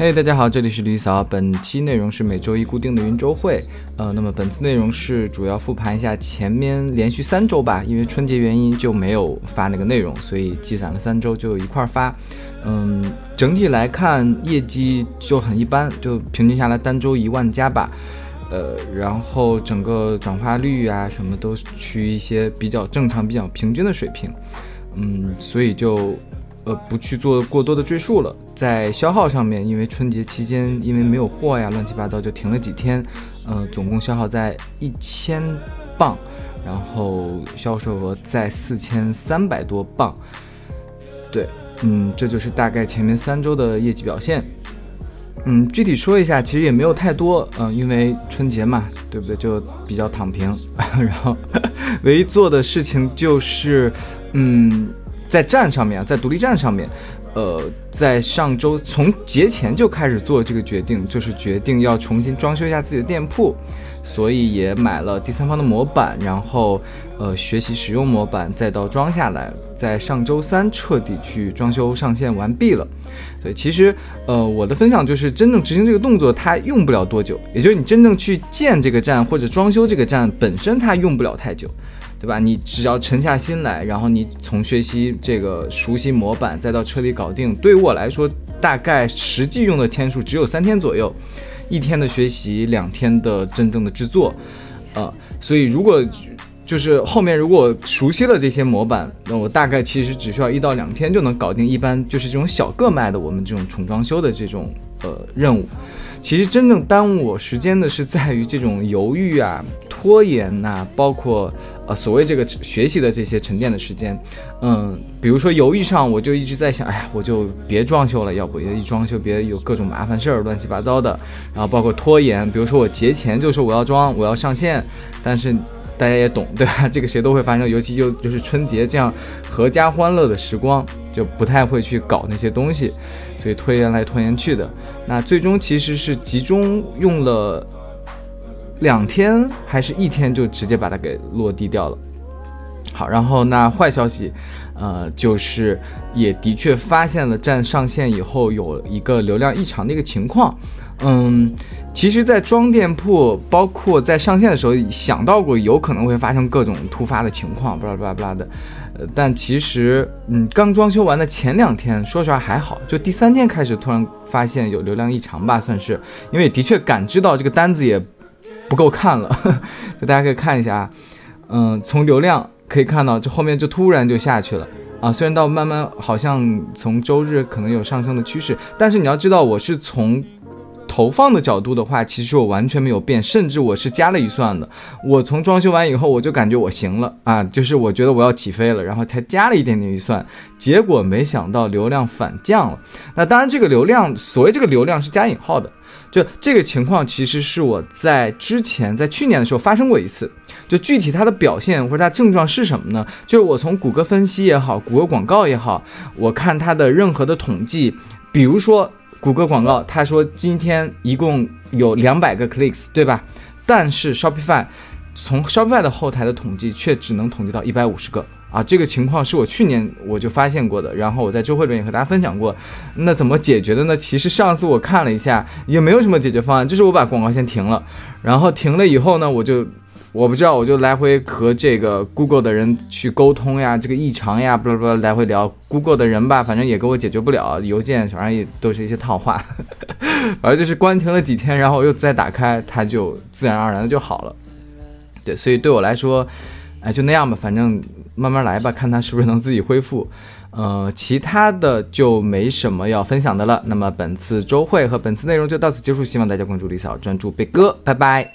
嘿，大家好，这里是吕嫂。本期内容是每周一固定的云周会。呃，那么本次内容是主要复盘一下前面连续三周吧，因为春节原因就没有发那个内容，所以积攒了三周就一块发。嗯，整体来看业绩就很一般，就平均下来单周一万加吧。呃，然后整个转化率啊什么都趋于一些比较正常、比较平均的水平。嗯，所以就。呃，不去做过多的赘述了。在消耗上面，因为春节期间因为没有货呀，乱七八糟就停了几天。呃，总共消耗在一千磅，然后销售额在四千三百多磅。对，嗯，这就是大概前面三周的业绩表现。嗯，具体说一下，其实也没有太多。嗯，因为春节嘛，对不对？就比较躺平。然后，唯一做的事情就是，嗯。在站上面啊，在独立站上面，呃，在上周从节前就开始做这个决定，就是决定要重新装修一下自己的店铺，所以也买了第三方的模板，然后呃学习使用模板，再到装下来，在上周三彻底去装修上线完毕了。所以其实呃我的分享就是真正执行这个动作它用不了多久，也就是你真正去建这个站或者装修这个站本身它用不了太久。对吧？你只要沉下心来，然后你从学习这个熟悉模板，再到彻底搞定，对于我来说，大概实际用的天数只有三天左右，一天的学习，两天的真正的制作，呃，所以如果就是后面如果熟悉了这些模板，那我大概其实只需要一到两天就能搞定，一般就是这种小个卖的我们这种重装修的这种呃任务。其实真正耽误我时间的是在于这种犹豫啊、拖延呐，包括呃所谓这个学习的这些沉淀的时间。嗯，比如说犹豫上，我就一直在想，哎呀，我就别装修了，要不一装修别有各种麻烦事儿，乱七八糟的。然后包括拖延，比如说我节前就说我要装，我要上线，但是大家也懂，对吧？这个谁都会发生，尤其就就是春节这样阖家欢乐的时光，就不太会去搞那些东西。所以拖延来拖延去的，那最终其实是集中用了两天还是一天就直接把它给落地掉了。好，然后那坏消息，呃，就是也的确发现了站上线以后有一个流量异常的一个情况。嗯，其实，在装店铺，包括在上线的时候，想到过有可能会发生各种突发的情况，巴拉巴拉巴拉的。呃，但其实，嗯，刚装修完的前两天，说实话还好，就第三天开始突然发现有流量异常吧，算是，因为的确感知到这个单子也不够看了，就大家可以看一下啊，嗯，从流量可以看到，这后面就突然就下去了啊，虽然到慢慢好像从周日可能有上升的趋势，但是你要知道，我是从。投放的角度的话，其实我完全没有变，甚至我是加了预算的。我从装修完以后，我就感觉我行了啊，就是我觉得我要起飞了，然后才加了一点点预算，结果没想到流量反降了。那当然，这个流量，所谓这个流量是加引号的，就这个情况其实是我在之前在去年的时候发生过一次。就具体它的表现或者它症状是什么呢？就是我从谷歌分析也好，谷歌广告也好，我看它的任何的统计，比如说。谷歌广告，他说今天一共有两百个 clicks，对吧？但是 Shopify 从 Shopify 的后台的统计却只能统计到一百五十个啊！这个情况是我去年我就发现过的，然后我在周会里面也和大家分享过。那怎么解决的呢？其实上次我看了一下，也没有什么解决方案，就是我把广告先停了，然后停了以后呢，我就。我不知道，我就来回和这个 Google 的人去沟通呀，这个异常呀，不不不，来回聊 Google 的人吧，反正也给我解决不了，邮件反正也都是一些套话，反正就是关停了几天，然后又再打开，它就自然而然的就好了。对，所以对我来说，哎，就那样吧，反正慢慢来吧，看它是不是能自己恢复。呃，其他的就没什么要分享的了。那么本次周会和本次内容就到此结束，希望大家关注李嫂，专注贝哥，拜拜。